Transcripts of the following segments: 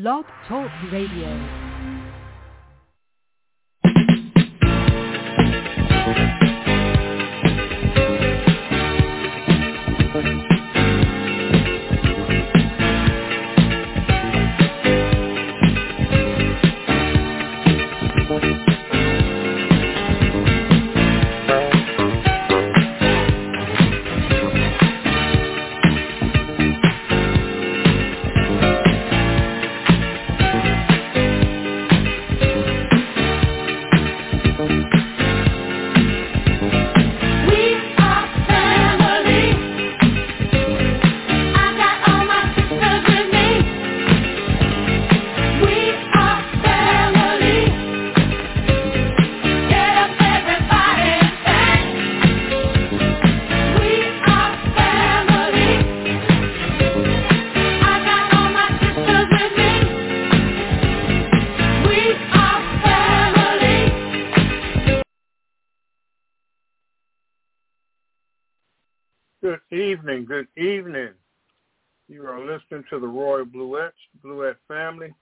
Blog Talk Radio. Are listening to the Royal Bluettes, Bluette family.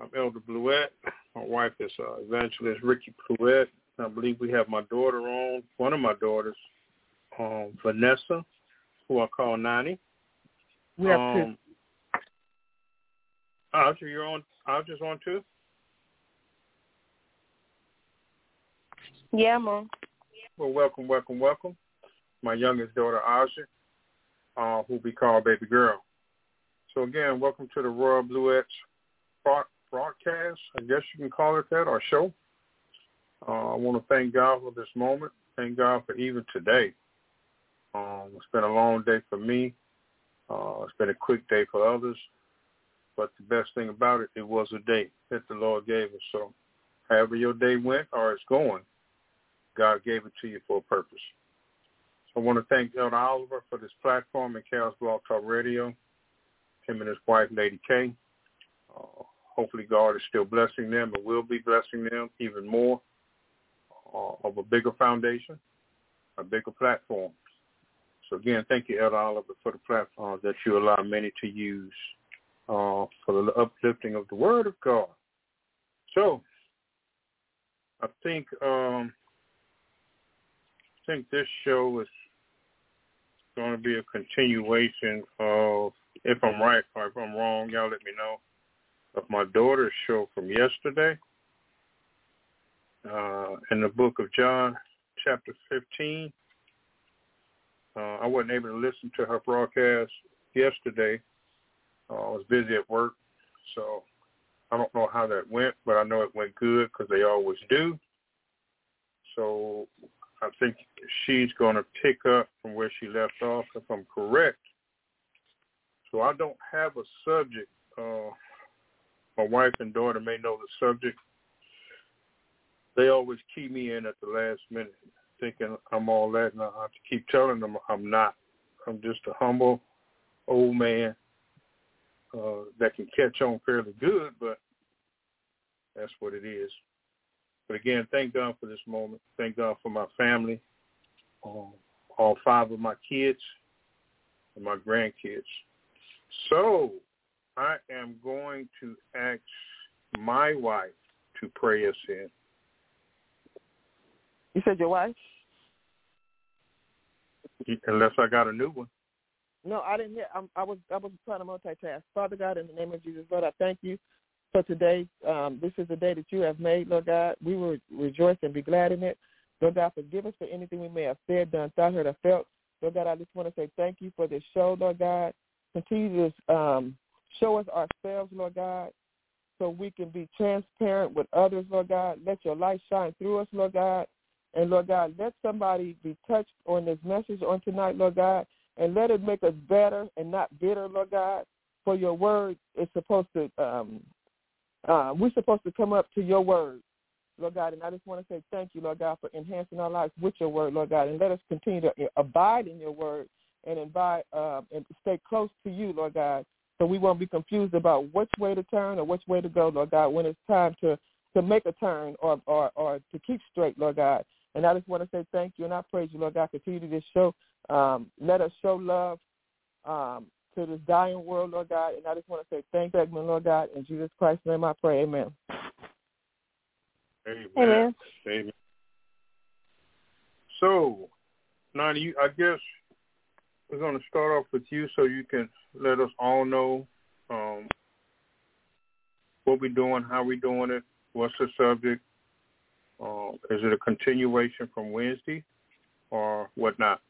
I'm Elder Bluette. My wife is uh, Evangelist Ricky Bluette. I believe we have my daughter on, one of my daughters, um, Vanessa, who I call Nani. We have um, Audra, you're on. Audra's on too. Yeah, Mom. Well, welcome, welcome, welcome. My youngest daughter, Audra, uh, who we call baby girl. So again, welcome to the Royal Bluettes broadcast. I guess you can call it that, or show. Uh, I want to thank God for this moment. Thank God for even today. Um, it's been a long day for me. Uh, it's been a quick day for others. But the best thing about it, it was a day that the Lord gave us. So however your day went or it's going, God gave it to you for a purpose. I want to thank Elder Oliver for this platform and Chaos Blog Talk Radio, him and his wife, Lady K. Uh, hopefully God is still blessing them and will be blessing them even more uh, of a bigger foundation, a bigger platform. So again, thank you, Elder Oliver, for the platform that you allow many to use uh, for the uplifting of the Word of God. So I think um, I think this show is going to be a continuation of, if I'm right or if I'm wrong, y'all let me know, of my daughter's show from yesterday uh, in the book of John, chapter 15. Uh, I wasn't able to listen to her broadcast yesterday. Uh, I was busy at work, so I don't know how that went, but I know it went good because they always do. So I think she's going to pick up from where she left off, if I'm correct. So I don't have a subject. Uh, my wife and daughter may know the subject. They always key me in at the last minute, thinking I'm all that, and I have to keep telling them I'm not. I'm just a humble old man uh, that can catch on fairly good, but that's what it is. But again, thank God for this moment. Thank God for my family, um, all five of my kids, and my grandkids. So I am going to ask my wife to pray us in. You said your wife? Unless I got a new one. No, I didn't hear. I'm, I was I was trying to multitask. Father God, in the name of Jesus, Lord, I thank you for today. Um, this is the day that you have made, Lord God. We will rejoice and be glad in it. Lord God, forgive us for anything we may have said, done, thought, heard, or felt. Lord God, I just want to say thank you for this show, Lord God. Continue to um, show us ourselves, Lord God, so we can be transparent with others, Lord God. Let your light shine through us, Lord God. And Lord God, let somebody be touched on this message on tonight, Lord God, and let it make us better and not bitter, Lord God. For your word is supposed to um, uh, we're supposed to come up to your word, Lord God. And I just want to say thank you, Lord God, for enhancing our lives with your word, Lord God. And let us continue to abide in your word and invite uh, and stay close to you, Lord God, so we won't be confused about which way to turn or which way to go, Lord God, when it's time to to make a turn or or, or to keep straight, Lord God. And I just want to say thank you and I praise you, Lord God. Continue to just show, um, let us show love um, to this dying world, Lord God. And I just want to say thank you, Lord God. In Jesus Christ's name I pray. Amen. Amen. Amen. Amen. So, Nani, you, I guess we're going to start off with you so you can let us all know um, what we're doing, how we're doing it, what's the subject. Uh, is it a continuation from Wednesday or whatnot?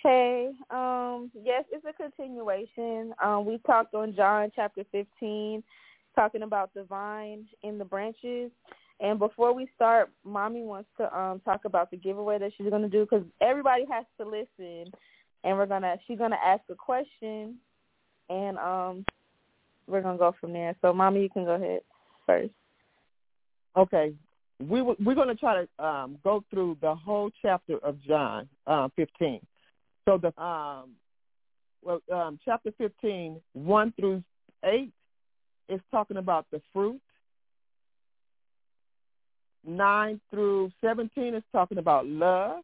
Okay. Um, yes, it's a continuation. Um, we talked on John chapter 15, talking about the vine and the branches. And before we start, mommy wants to um, talk about the giveaway that she's going to do because everybody has to listen, and we're gonna she's gonna ask a question, and um, we're gonna go from there. So, mommy, you can go ahead first. Okay. We we're going to try to um, go through the whole chapter of John uh, 15. So the um, well, um, chapter 15, 1 through 8, is talking about the fruit. 9 through 17 is talking about love.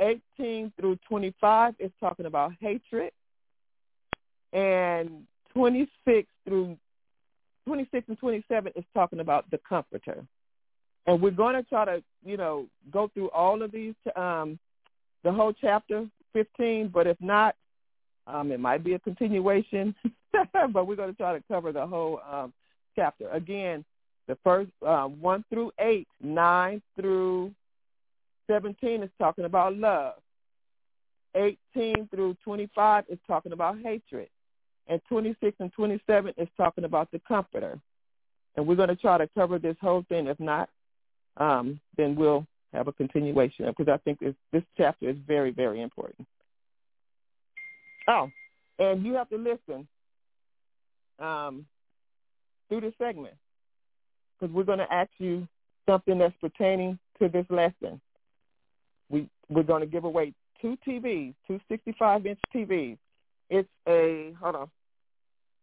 18 through 25 is talking about hatred. And 26 through 26 and 27 is talking about the comforter. And we're going to try to, you know, go through all of these, um, the whole chapter 15, but if not, um, it might be a continuation, but we're going to try to cover the whole um, chapter. Again, the first um, 1 through 8, 9 through 17 is talking about love. 18 through 25 is talking about hatred. And 26 and 27 is talking about the comforter. And we're going to try to cover this whole thing. If not, um, then we'll have a continuation of because I think this, this chapter is very, very important. Oh, and you have to listen um, through this segment because we're going to ask you something that's pertaining to this lesson. We we're going to give away two TVs, two 65-inch TVs. It's a hold on,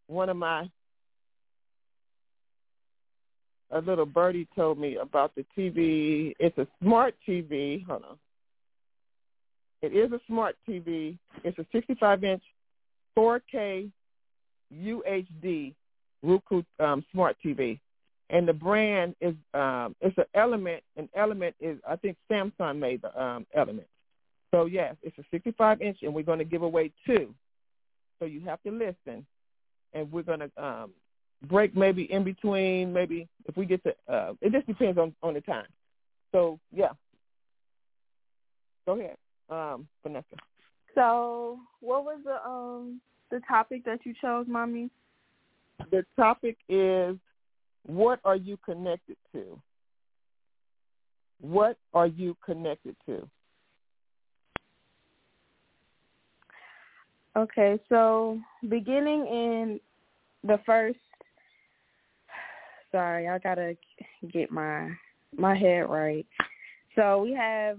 one of my a little birdie told me about the TV. It's a smart TV. Hold on. It is a smart TV. It's a 65-inch 4K UHD Roku um, smart TV, and the brand is um, it's an Element. An Element is I think Samsung made the um, Element. So yes, it's a 65 inch, and we're going to give away two. So you have to listen, and we're going to um, break maybe in between. Maybe if we get to, uh, it just depends on on the time. So yeah, go ahead, um, Vanessa. So, what was the um the topic that you chose, mommy? The topic is what are you connected to? What are you connected to? Okay, so beginning in the first sorry, I gotta get my my head right. So we have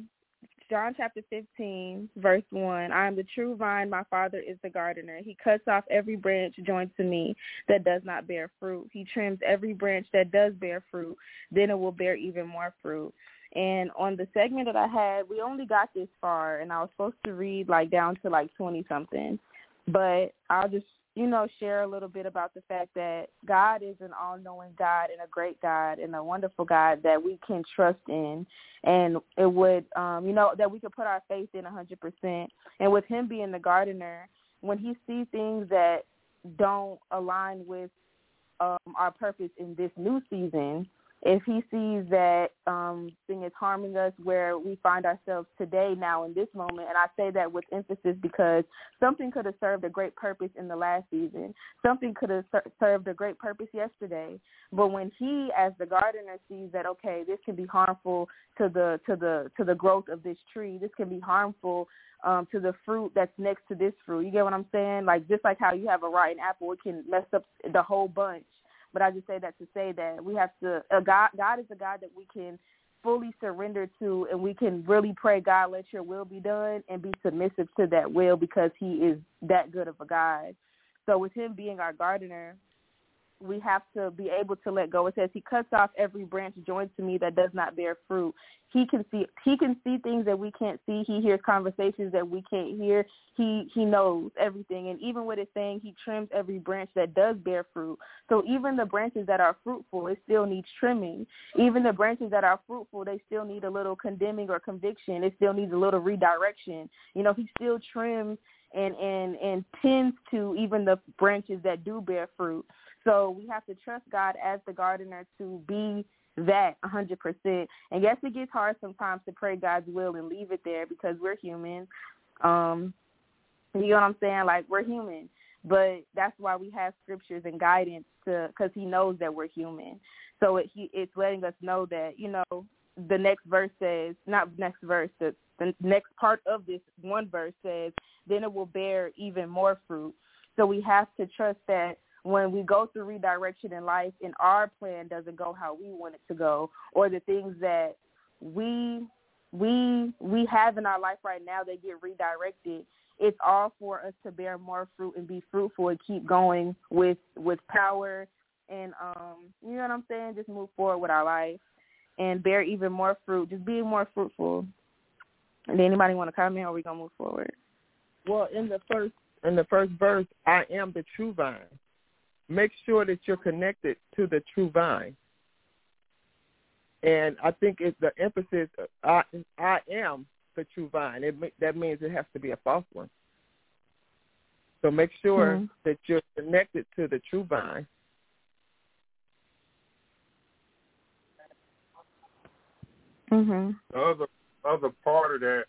John chapter 15, verse 1. I am the true vine, my father is the gardener. He cuts off every branch joined to me that does not bear fruit. He trims every branch that does bear fruit, then it will bear even more fruit. And on the segment that I had, we only got this far, and I was supposed to read like down to like 20 something. But I'll just you know, share a little bit about the fact that God is an all-knowing God and a great God and a wonderful God that we can trust in, and it would, um, you know, that we could put our faith in a 100%. And with Him being the gardener, when He sees things that don't align with um, our purpose in this new season, if he sees that um thing is harming us where we find ourselves today now in this moment and i say that with emphasis because something could have served a great purpose in the last season. Something could have ser- served a great purpose yesterday. But when he as the gardener sees that okay this can be harmful to the to the to the growth of this tree this can be harmful um to the fruit that's next to this fruit. You get what i'm saying? Like just like how you have a rotten apple it can mess up the whole bunch but I just say that to say that we have to. Uh, God, God is a God that we can fully surrender to, and we can really pray, God, let Your will be done, and be submissive to that will because He is that good of a God. So with Him being our gardener, we have to be able to let go. It says he cuts off every branch joined to me that does not bear fruit. He can see he can see things that we can't see. He hears conversations that we can't hear. He he knows everything. And even with it saying he trims every branch that does bear fruit. So even the branches that are fruitful, it still needs trimming. Even the branches that are fruitful, they still need a little condemning or conviction. It still needs a little redirection. You know, he still trims and and and tends to even the branches that do bear fruit. So we have to trust God as the gardener to be that 100%. And yes, it gets hard sometimes to pray God's will and leave it there because we're human. Um, you know what I'm saying? Like we're human, but that's why we have scriptures and guidance to because He knows that we're human. So it, he, it's letting us know that you know the next verse says not next verse the, the next part of this one verse says then it will bear even more fruit. So we have to trust that when we go through redirection in life and our plan doesn't go how we want it to go or the things that we we we have in our life right now that get redirected it's all for us to bear more fruit and be fruitful and keep going with with power and um you know what I'm saying? Just move forward with our life and bear even more fruit. Just be more fruitful. And anybody want to comment or we gonna move forward? Well in the first in the first verse I am the true vine make sure that you're connected to the true vine. And I think it's the emphasis. I I am the true vine. It that means it has to be a false one. So make sure mm-hmm. that you're connected to the true vine. Mhm. The other other part of that,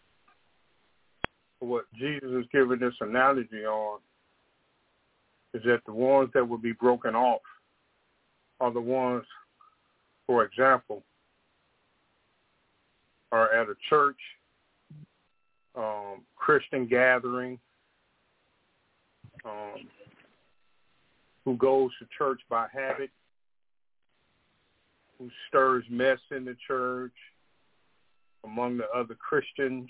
what Jesus is giving this analogy on, is that the ones that will be broken off are the ones, for example, are at a church, um, Christian gathering, um, who goes to church by habit, who stirs mess in the church among the other Christians.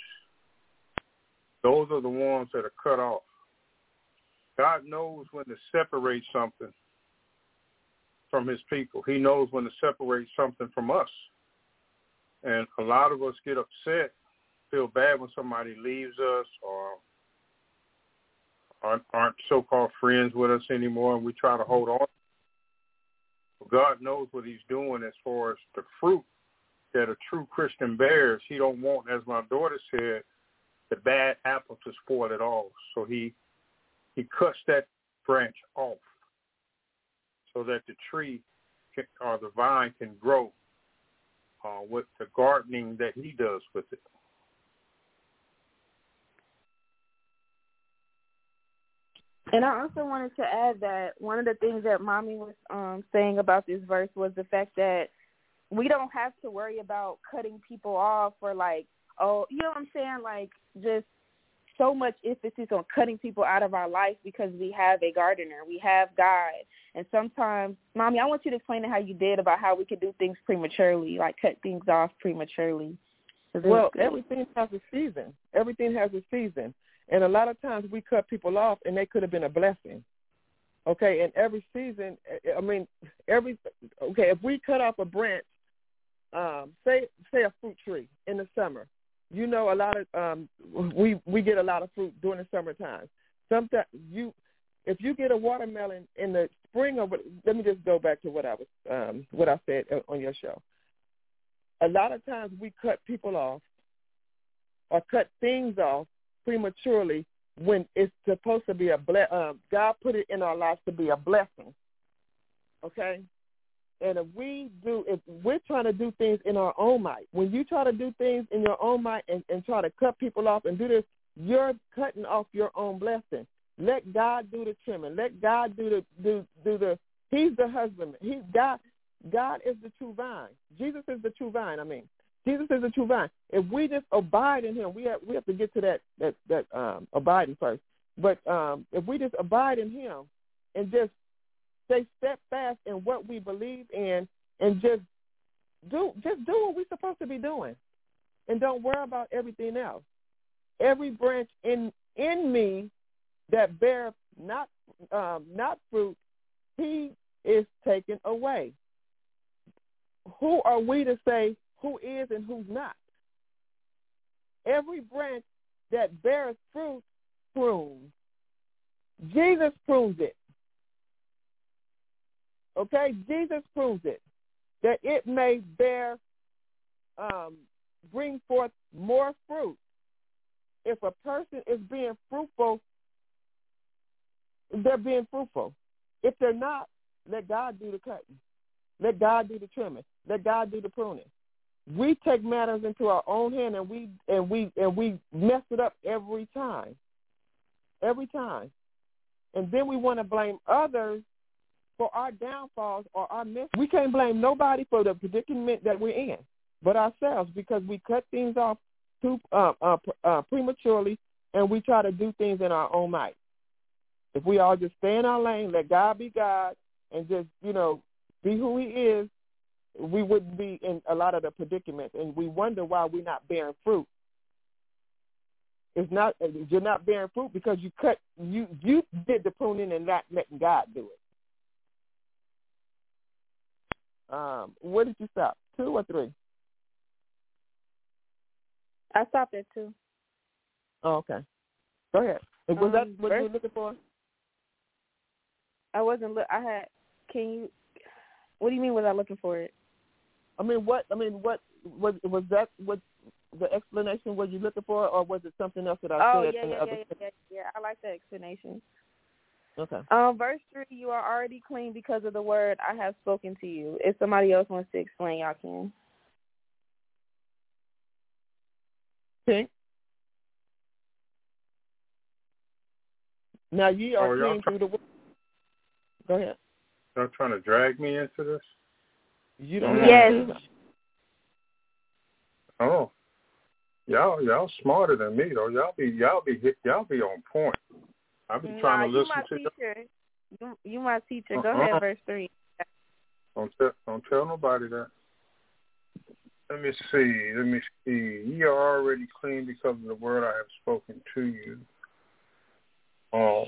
Those are the ones that are cut off. God knows when to separate something from his people. He knows when to separate something from us. And a lot of us get upset, feel bad when somebody leaves us or aren't, aren't so-called friends with us anymore, and we try to hold on. God knows what he's doing as far as the fruit that a true Christian bears. He don't want, as my daughter said, the bad apple to spoil it all. So he he cuts that branch off so that the tree can, or the vine can grow uh, with the gardening that he does with it. And I also wanted to add that one of the things that mommy was um, saying about this verse was the fact that we don't have to worry about cutting people off or like, oh, you know what I'm saying? Like just so much emphasis on cutting people out of our life because we have a gardener, we have God, and sometimes, mommy, I want you to explain how you did about how we could do things prematurely, like cut things off prematurely. Well, everything has a season. Everything has a season, and a lot of times we cut people off, and they could have been a blessing. Okay, and every season, I mean, every okay, if we cut off a branch, um, say say a fruit tree in the summer, you know a lot of um we we get a lot of fruit during the summertime. Sometimes you if you get a watermelon in the spring of let me just go back to what I was um what I said on your show. A lot of times we cut people off or cut things off prematurely when it's supposed to be a ble- um, God put it in our lives to be a blessing. Okay? And if we do, if we're trying to do things in our own might, when you try to do things in your own might and, and try to cut people off and do this, you're cutting off your own blessing. Let God do the trimming. Let God do the do do the. He's the husbandman. He's God. God is the true vine. Jesus is the true vine. I mean, Jesus is the true vine. If we just abide in Him, we have we have to get to that that that um, abiding first. But um, if we just abide in Him and just stay steadfast in what we believe in and just do just do what we're supposed to be doing. And don't worry about everything else. Every branch in in me that bear not um, not fruit, he is taken away. Who are we to say who is and who's not? Every branch that bears fruit prunes. Jesus prunes it. Okay, Jesus proves it that it may bear, um, bring forth more fruit. If a person is being fruitful, they're being fruitful. If they're not, let God do the cutting. Let God do the trimming. Let God do the pruning. We take matters into our own hand and we and we and we mess it up every time. Every time. And then we want to blame others for our downfalls or our miss. We can't blame nobody for the predicament that we're in, but ourselves because we cut things off too uh, uh, uh, prematurely and we try to do things in our own might. If we all just stay in our lane, let God be God, and just you know be who He is, we wouldn't be in a lot of the predicaments, and we wonder why we're not bearing fruit. It's not you're not bearing fruit because you cut you you did the pruning and not letting God do it. Um, where did you stop? Two or three? I stopped at two. Oh, okay. Go ahead. Was um, that what verse, you were looking for? I wasn't. Look. I had. Can you? What do you mean? Was I looking for it? I mean, what? I mean, what was was that? What the explanation was you looking for, or was it something else that I oh, said? yeah, in the yeah, other yeah, yeah, yeah. I like that explanation. Okay. Um, verse three, you are already clean because of the word I have spoken to you. If somebody else wants to explain, y'all can. Pink. Now ye are Oh, y'all clean try- through the word. Go ahead. Y'all trying to drag me into this? You don't Yes. have. Oh, y'all y'all smarter than me though. Y'all be y'all be y'all be on point. I be Nah, trying to you listen to you. teacher. You, you my teacher. Go Uh-uh. ahead, verse three. Don't tell don't tell nobody that. Let me see. Let me see. Ye are already clean because of the word I have spoken to you. Um,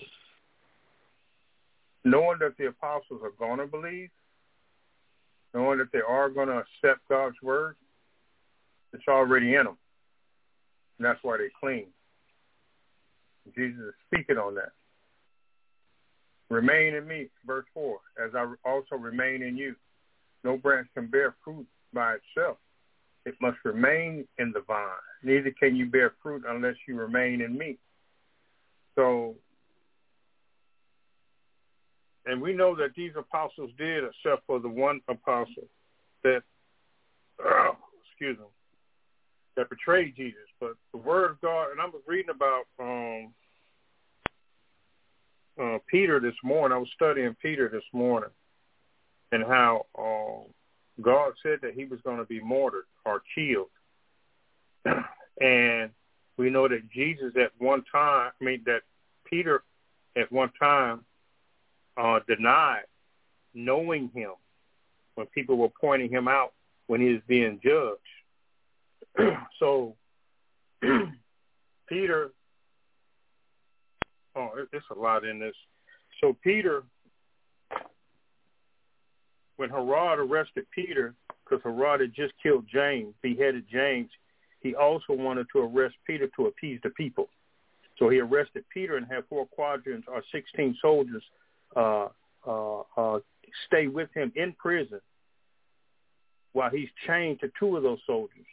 knowing that the apostles are going to believe, knowing that they are going to accept God's word, it's already in them. And that's why they're clean. Jesus is speaking on that. Remain in me, verse 4, as I also remain in you. No branch can bear fruit by itself. It must remain in the vine. Neither can you bear fruit unless you remain in me. So, and we know that these apostles did, except for the one apostle that, excuse me, that betrayed Jesus. But the word of God, and I was reading about um, uh, Peter this morning. I was studying Peter this morning, and how um, God said that he was going to be martyred or killed. and we know that Jesus at one time, I mean, that Peter at one time uh, denied knowing him when people were pointing him out when he was being judged. so Peter, oh, it- it's a lot in this. So Peter, when Herod arrested Peter, because Herod had just killed James, beheaded James, he also wanted to arrest Peter to appease the people. So he arrested Peter and had four quadrants or 16 soldiers uh, uh, uh, stay with him in prison while he's chained to two of those soldiers.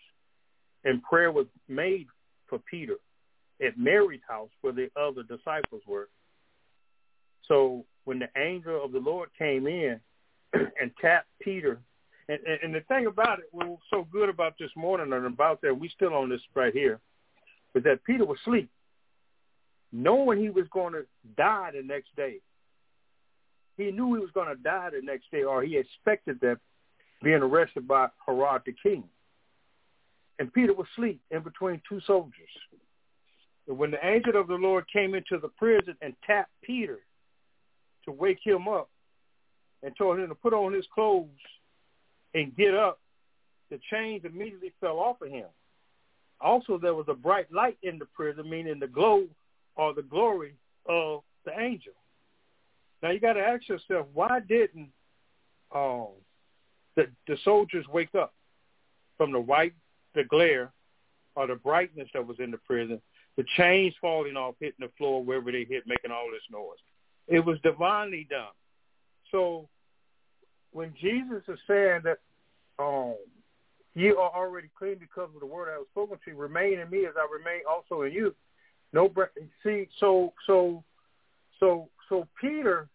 And prayer was made for Peter at Mary's house where the other disciples were. So when the angel of the Lord came in and tapped Peter, and, and, and the thing about it, what was so good about this morning and about that, we still on this right here, is that Peter was asleep, knowing he was going to die the next day. He knew he was going to die the next day, or he expected that being arrested by Herod the king. And Peter was asleep in between two soldiers. And when the angel of the Lord came into the prison and tapped Peter to wake him up and told him to put on his clothes and get up, the chains immediately fell off of him. Also, there was a bright light in the prison, meaning the glow or the glory of the angel. Now you got to ask yourself, why didn't um, the the soldiers wake up from the white, the glare, or the brightness that was in the prison, the chains falling off, hitting the floor wherever they hit, making all this noise. It was divinely done. So when Jesus is saying that um, you are already clean because of the word I was spoken to remain in me as I remain also in you. No, see, so so so so Peter,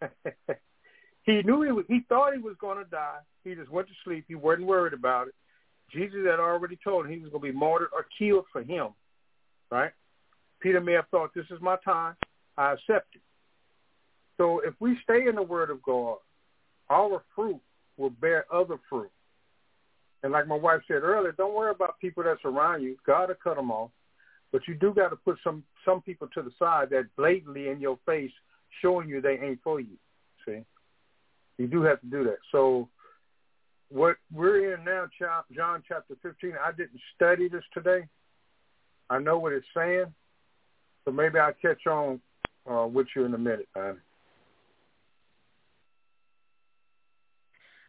he knew he was, he thought he was going to die. He just went to sleep. He wasn't worried about it. Jesus had already told him he was going to be martyred or killed for him, right? Peter may have thought, this is my time. I accept it. So if we stay in the Word of God, our fruit will bear other fruit. And like my wife said earlier, don't worry about people that's around you. God will cut them off. But you do got to put some some people to the side that blatantly in your face showing you they ain't for you. See, you do have to do that. So what we're in now, John chapter 15, I didn't study this today. I know what it's saying, so maybe I'll catch on uh, with you in a minute.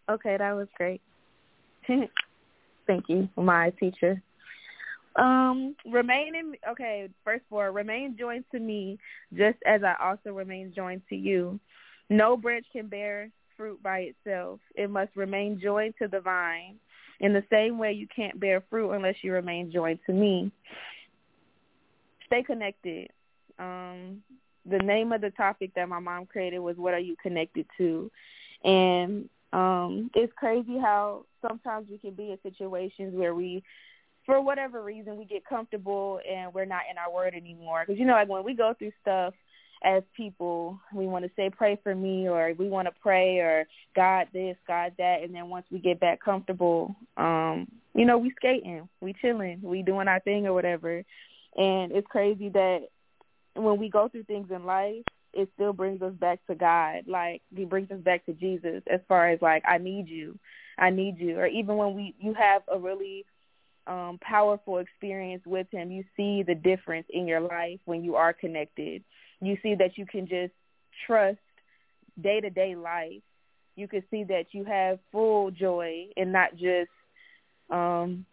Okay, that was great. Thank you, my teacher. Um, remain in okay. First all, remain joined to me, just as I also remain joined to you. No branch can bear fruit by itself. It must remain joined to the vine. In the same way, you can't bear fruit unless you remain joined to me. Stay connected. Um, the name of the topic that my mom created was "What are you connected to?" And um, it's crazy how sometimes we can be in situations where we for whatever reason we get comfortable and we're not in our word anymore because you know like when we go through stuff as people we want to say pray for me or we want to pray or god this god that and then once we get back comfortable um you know we skating we chilling we doing our thing or whatever and it's crazy that when we go through things in life it still brings us back to God. Like he brings us back to Jesus as far as like I need you. I need you. Or even when we you have a really um powerful experience with him, you see the difference in your life when you are connected. You see that you can just trust day-to-day life. You can see that you have full joy and not just um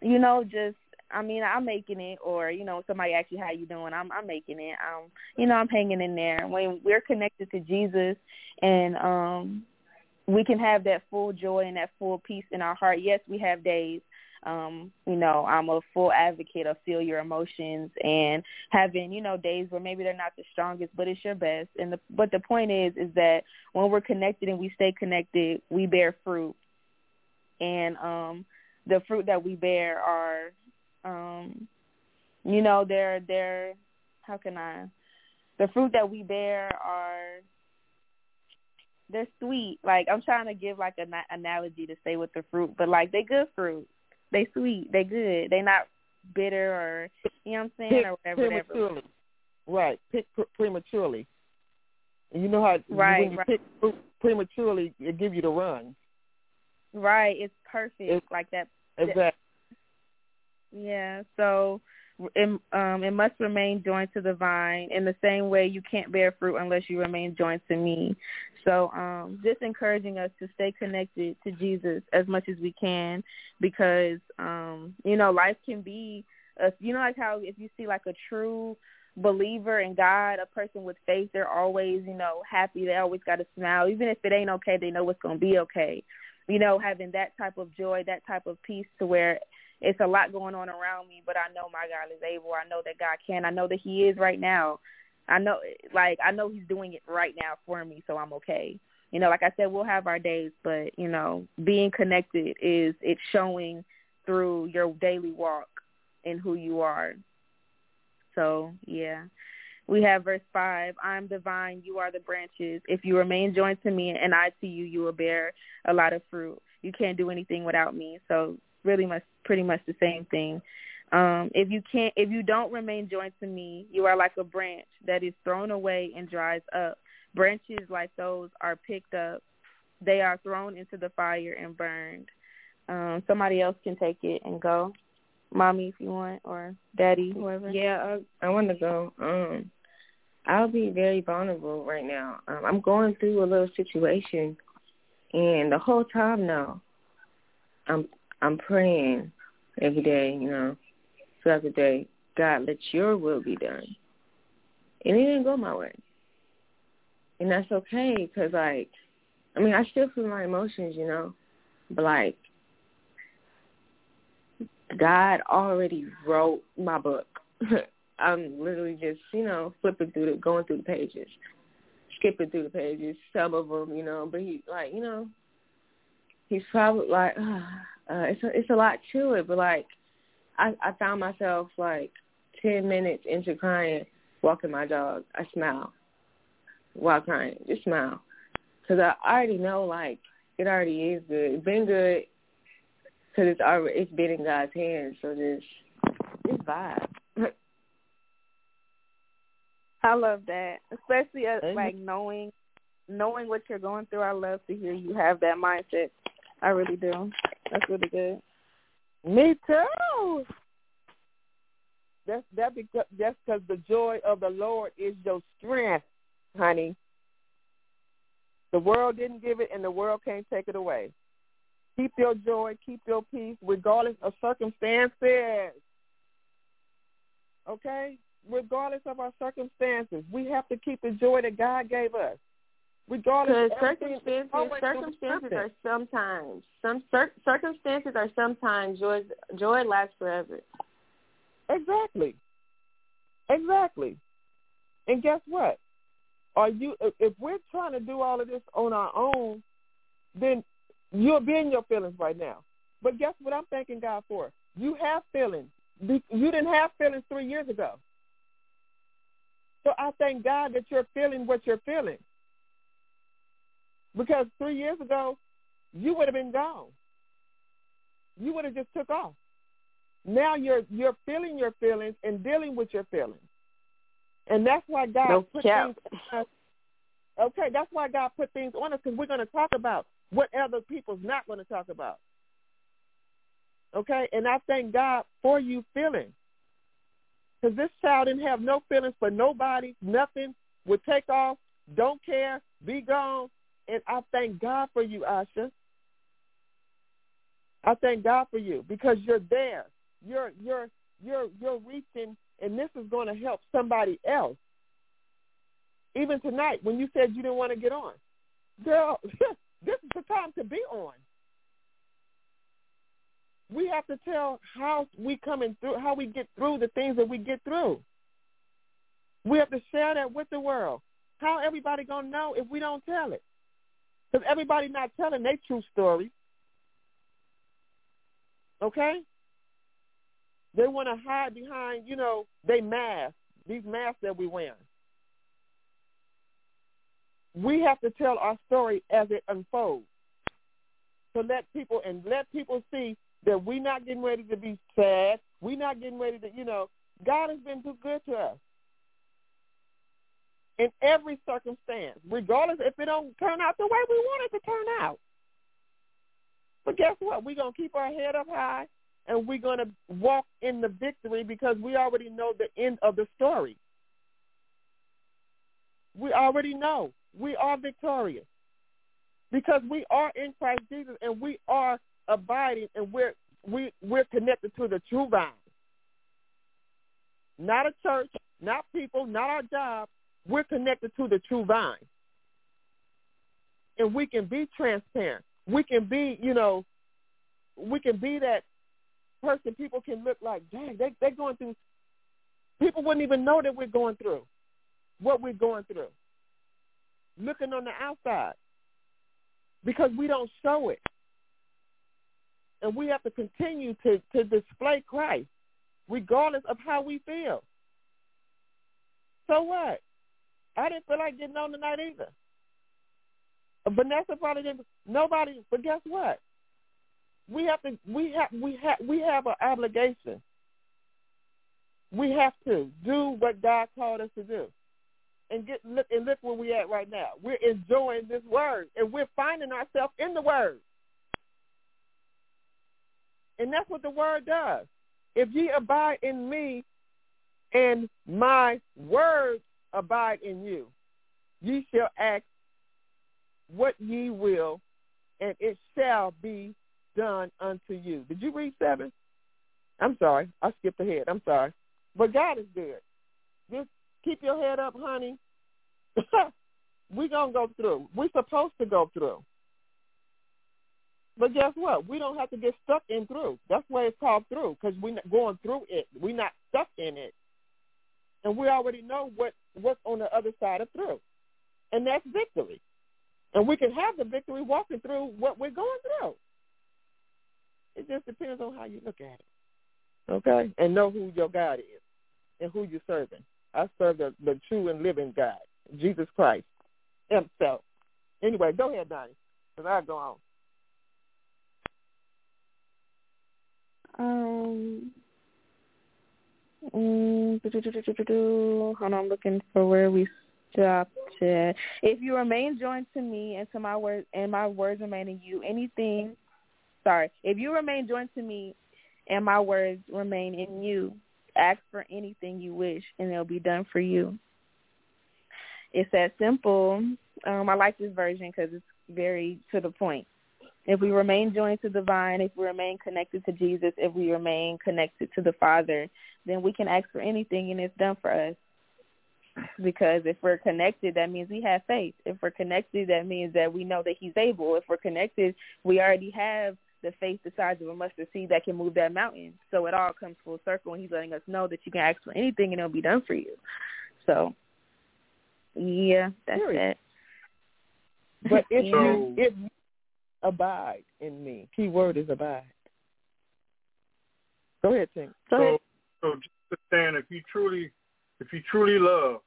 you know just I mean, I'm making it, or you know, somebody asks you how you doing, I'm I'm making it. Um, you know, I'm hanging in there. When we're connected to Jesus, and um, we can have that full joy and that full peace in our heart. Yes, we have days. Um, you know, I'm a full advocate of feel your emotions and having, you know, days where maybe they're not the strongest, but it's your best. And the but the point is is that when we're connected and we stay connected, we bear fruit. And um the fruit that we bear are um you know they're they're how can i the fruit that we bear are they're sweet like i'm trying to give like an analogy to say with the fruit but like they good fruit they sweet they good they not bitter or you know what i'm saying pick or whatever prematurely right pick pr- prematurely and you know how right, when you right. pick fruit prematurely it give you the run right it's perfect It's- like that exactly Yeah, so it, um, it must remain joined to the vine. In the same way, you can't bear fruit unless you remain joined to me. So um, just encouraging us to stay connected to Jesus as much as we can because, um, you know, life can be, a, you know, like how if you see like a true believer in God, a person with faith, they're always, you know, happy. They always got a smile. Even if it ain't okay, they know it's going to be okay. You know, having that type of joy, that type of peace to where it's a lot going on around me, but I know my God is able. I know that God can. I know that He is right now. I know, like, I know He's doing it right now for me, so I'm okay. You know, like I said, we'll have our days, but you know, being connected is it's showing through your daily walk and who you are. So yeah. We have verse 5, I'm the vine, you are the branches. If you remain joined to me and I to you, you will bear a lot of fruit. You can't do anything without me. So really much pretty much the same thing. Um, if you can't if you don't remain joined to me, you are like a branch that is thrown away and dries up. Branches like those are picked up. They are thrown into the fire and burned. Um, somebody else can take it and go. Mommy if you want or daddy, whoever. Yeah, I, I want to go. Um I'll be very vulnerable right now. Um, I'm going through a little situation And the whole time now, I'm I'm praying every day, you know, throughout the day, God, let your will be done. And it didn't go my way. And that's okay because, like, I mean, I still feel my emotions, you know, but, like, God already wrote my book. I'm literally just, you know, flipping through the, going through the pages, skipping through the pages, some of them, you know, but he, like, you know, he's probably like, uh, it's a, it's a lot to it, but like, I, I found myself like ten minutes into crying, walking my dog. I smile while crying, just smile, because I already know like it already is good. It's been good because it's already it's been in God's hands. So just just vibe. I love that, especially uh, as, like knowing knowing what you're going through. I love to hear you have that mindset. I really do. That's really good. Me too. That's that because that's because the joy of the Lord is your strength, honey. The world didn't give it, and the world can't take it away. Keep your joy, keep your peace, regardless of circumstances. Okay, regardless of our circumstances, we have to keep the joy that God gave us regardless because circumstances circumstances are sometimes some cir- circumstances are sometimes joy joy lasts forever. Exactly. Exactly. And guess what? Are you if we're trying to do all of this on our own then you'll be in your feelings right now. But guess what i'm thanking god for? You have feelings. You didn't have feelings three years ago. So i thank god that you're feeling what you're feeling because three years ago, you would have been gone. You would have just took off. Now you're you're feeling your feelings and dealing with your feelings, and that's why God no put things. On us. Okay, that's why God put things on us because we're going to talk about what other people's not going to talk about. Okay, and I thank God for you feeling, because this child didn't have no feelings for nobody, nothing. Would take off, don't care, be gone, and I thank God for you, Asha. I thank God for you because you're there. You're you're you're you're reaching, and this is going to help somebody else. Even tonight, when you said you didn't want to get on, girl, this is the time to be on. We have to tell how we coming through, how we get through the things that we get through. We have to share that with the world. How everybody gonna know if we don't tell it? Because everybody not telling their true story. Okay? They want to hide behind, you know, they masks, these masks that we wear. We have to tell our story as it unfolds to let people and let people see that we're not getting ready to be sad. We're not getting ready to, you know, God has been too good to us in every circumstance, regardless if it don't turn out the way we want it to turn out. But guess what? We're going to keep our head up high and we're going to walk in the victory because we already know the end of the story. We already know we are victorious because we are in Christ Jesus and we are abiding and we're we we're connected to the true vine. Not a church, not people, not our job, we're connected to the true vine. And we can be transparent. We can be, you know, we can be that person people can look like, dang, they, they're going through. People wouldn't even know that we're going through what we're going through. Looking on the outside because we don't show it. And we have to continue to, to display Christ regardless of how we feel. So what? I didn't feel like getting on tonight either. Vanessa probably didn't. Nobody. But guess what? We have to. We have. We have. We have an obligation. We have to do what God called us to do, and get look and look where we at right now. We're enjoying this word, and we're finding ourselves in the word, and that's what the word does. If ye abide in me, and my word abide in you. Ye shall ask what ye will, and it shall be done unto you. Did you read seven? I'm sorry. I skipped ahead. I'm sorry. But God is good. Just keep your head up, honey. We're going to go through. We're supposed to go through. But guess what? We don't have to get stuck in through. That's why it's called through because we're not going through it. We're not stuck in it. And we already know what, what's on the other side of through. And that's victory. And we can have the victory walking through what we're going through. It just depends on how you look at it. Okay? And know who your God is and who you're serving. I serve the, the true and living God, Jesus Christ himself. Anyway, go ahead, Donnie, because I'll go on. Um, mm, hold on, I'm looking for where we stopped. If you remain joined to me and to my words, and my words remain in you, anything. Sorry, if you remain joined to me, and my words remain in you, ask for anything you wish, and it'll be done for you. It's that simple. Um, I like this version because it's very to the point. If we remain joined to the vine, if we remain connected to Jesus, if we remain connected to the Father, then we can ask for anything and it's done for us. Because if we're connected, that means we have faith. If we're connected, that means that we know that he's able. If we're connected, we already have the faith the size of a mustard seed that can move that mountain. So it all comes full circle and he's letting us know that you can ask for anything and it'll be done for you. So yeah, that's it. But if you if you abide in me. Key word is abide. Go ahead, Tim. Go so, ahead. so just understand if you truly, if you truly love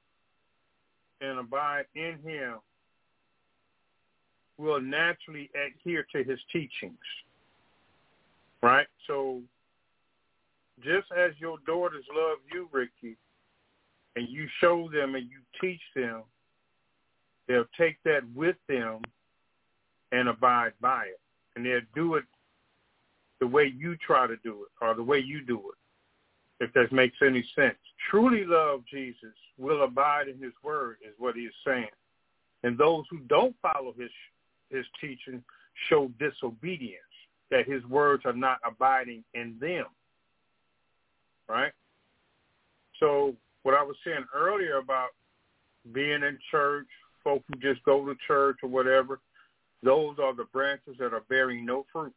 and abide in Him, will naturally adhere to His teachings. Right. So, just as your daughters love you, Ricky, and you show them and you teach them, they'll take that with them and abide by it. And they'll do it the way you try to do it or the way you do it, if that makes any sense. Truly love Jesus will abide in his word is what he is saying. And those who don't follow his his teaching show disobedience, that his words are not abiding in them. Right? So what I was saying earlier about being in church, folk who just go to church or whatever, those are the branches that are bearing no fruit,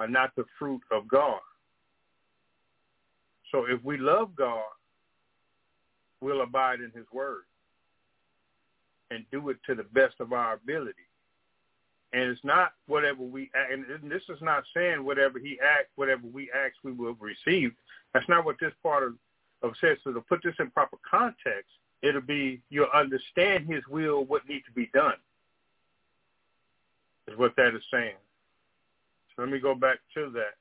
are not the fruit of God. So if we love God, we'll abide in his word and do it to the best of our ability. And it's not whatever we, and this is not saying whatever he acts, whatever we ask, we will receive. That's not what this part of, of says. So to put this in proper context, it'll be you'll understand his will, what needs to be done is what that is saying. So let me go back to that.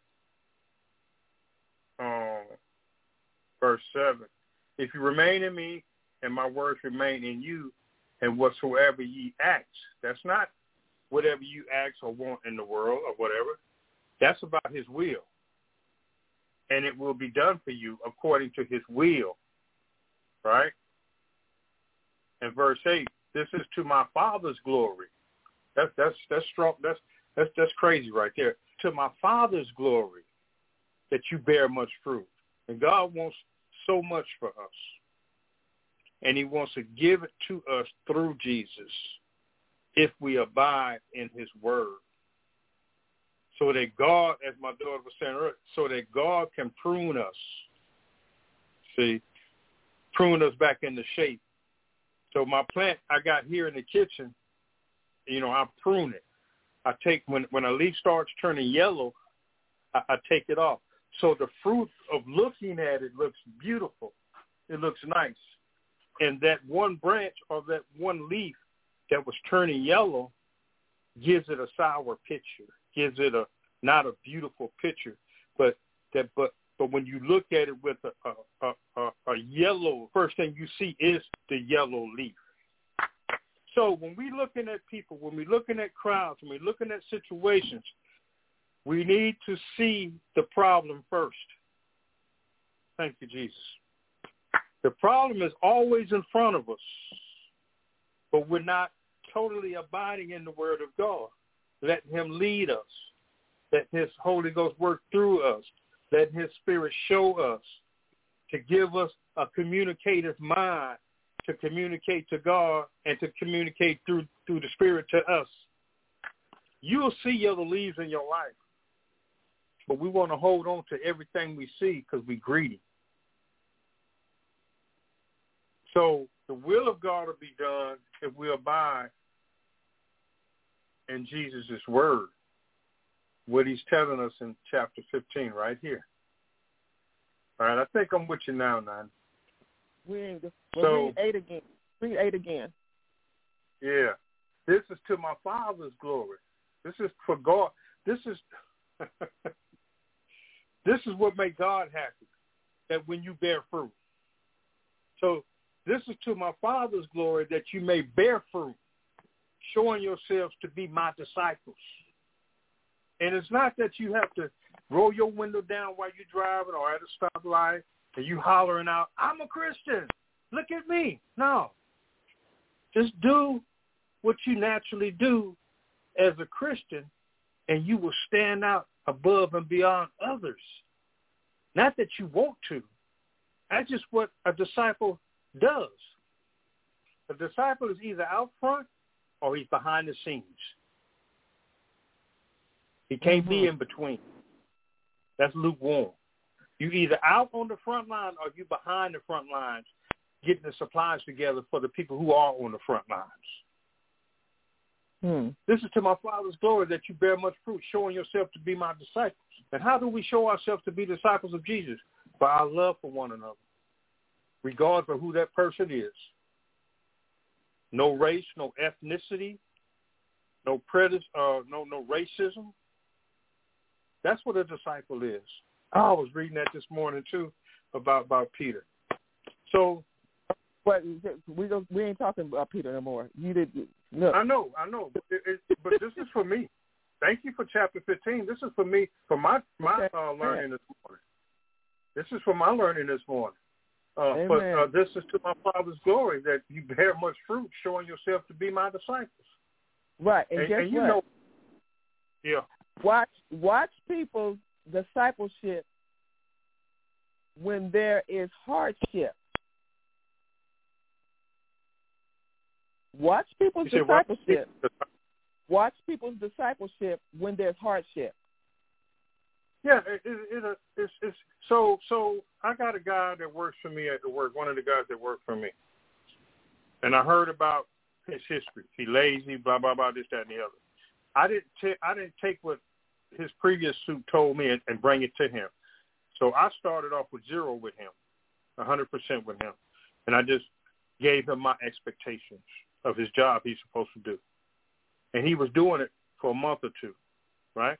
Um, verse 7. If you remain in me and my words remain in you, and whatsoever ye ask, that's not whatever you ask or want in the world or whatever. That's about his will. And it will be done for you according to his will. Right? And verse 8, this is to my Father's glory that's that's that's strong. That's that's that's crazy right there. To my Father's glory, that you bear much fruit, and God wants so much for us, and He wants to give it to us through Jesus, if we abide in His Word. So that God, as my daughter was saying earlier, so that God can prune us. See, prune us back into shape. So my plant I got here in the kitchen you know, I prune it. I take when when a leaf starts turning yellow, I, I take it off. So the fruit of looking at it looks beautiful. It looks nice. And that one branch or that one leaf that was turning yellow gives it a sour picture, gives it a not a beautiful picture, but that but but when you look at it with a a, a, a yellow, first thing you see is the yellow leaf. So when we're looking at people, when we're looking at crowds, when we're looking at situations, we need to see the problem first. Thank you, Jesus. The problem is always in front of us, but we're not totally abiding in the Word of God. letting him lead us, Let his Holy Ghost work through us, Let his spirit show us, to give us a communicative mind to communicate to God and to communicate through through the Spirit to us. You'll see other leaves in your life, but we want to hold on to everything we see because we're greedy. So the will of God will be done if we abide in Jesus' word, what he's telling us in chapter 15 right here. All right, I think I'm with you now, Read, well, So- read eight again. Read eight again. Yeah. This is to my Father's glory. This is for God. This is this is what makes God happy. That when you bear fruit. So this is to my Father's glory that you may bear fruit, showing yourselves to be my disciples. And it's not that you have to roll your window down while you're driving or at a stoplight and you hollering out, I'm a Christian. Look at me. No. Just do what you naturally do as a Christian and you will stand out above and beyond others. Not that you want to. That's just what a disciple does. A disciple is either out front or he's behind the scenes. He can't be Mhm. in between. That's lukewarm. You either out on the front line or you behind the front lines getting the supplies together for the people who are on the front lines. Hmm. This is to my Father's glory that you bear much fruit, showing yourself to be my disciples. And how do we show ourselves to be disciples of Jesus? By our love for one another, regardless of who that person is. No race, no ethnicity, no prejudice, uh, no no racism. That's what a disciple is. I was reading that this morning too about about Peter. So But we don't. We ain't talking about Peter no more. You did. Look. I know, I know, but, it, it, but this is for me. Thank you for chapter 15. This is for me, for my my uh, learning this morning. This is for my learning this morning. Uh, but uh, this is to my Father's glory that you bear much fruit, showing yourself to be my disciples. Right. And, And, guess and you what? know, yeah, watch watch people's discipleship when there is hardship. Watch people's you discipleship. Watch people's discipleship when there's hardship. Yeah, it, it, it, it's, it's so so. I got a guy that works for me at the work. One of the guys that work for me, and I heard about his history. He lazy, blah blah blah, this that and the other. I didn't ta- I didn't take what his previous suit told me and, and bring it to him. So I started off with zero with him, a hundred percent with him, and I just gave him my expectations of his job he's supposed to do, and he was doing it for a month or two, right?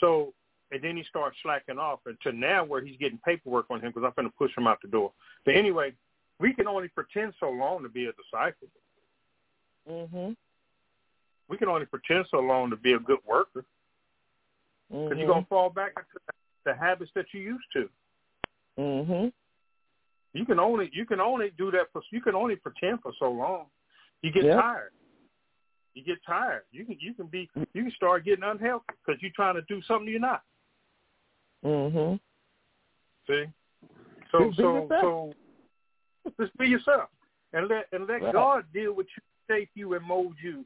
So and then he starts slacking off until now where he's getting paperwork on him because I'm going to push him out the door. But anyway, we can only pretend so long to be a disciple. Mhm. We can only pretend so long to be a good worker because Mhm. you're going to fall back into the habits that you used to. Mhm. You can only you can only do that for you can only pretend for so long. You get Yep. tired. You get tired. You can you can be you can start getting unhealthy because you're trying to do something you're not. Mm-hmm. See, so be so yourself. so just be yourself and let and let Right. God deal with you, shape you, and mold you,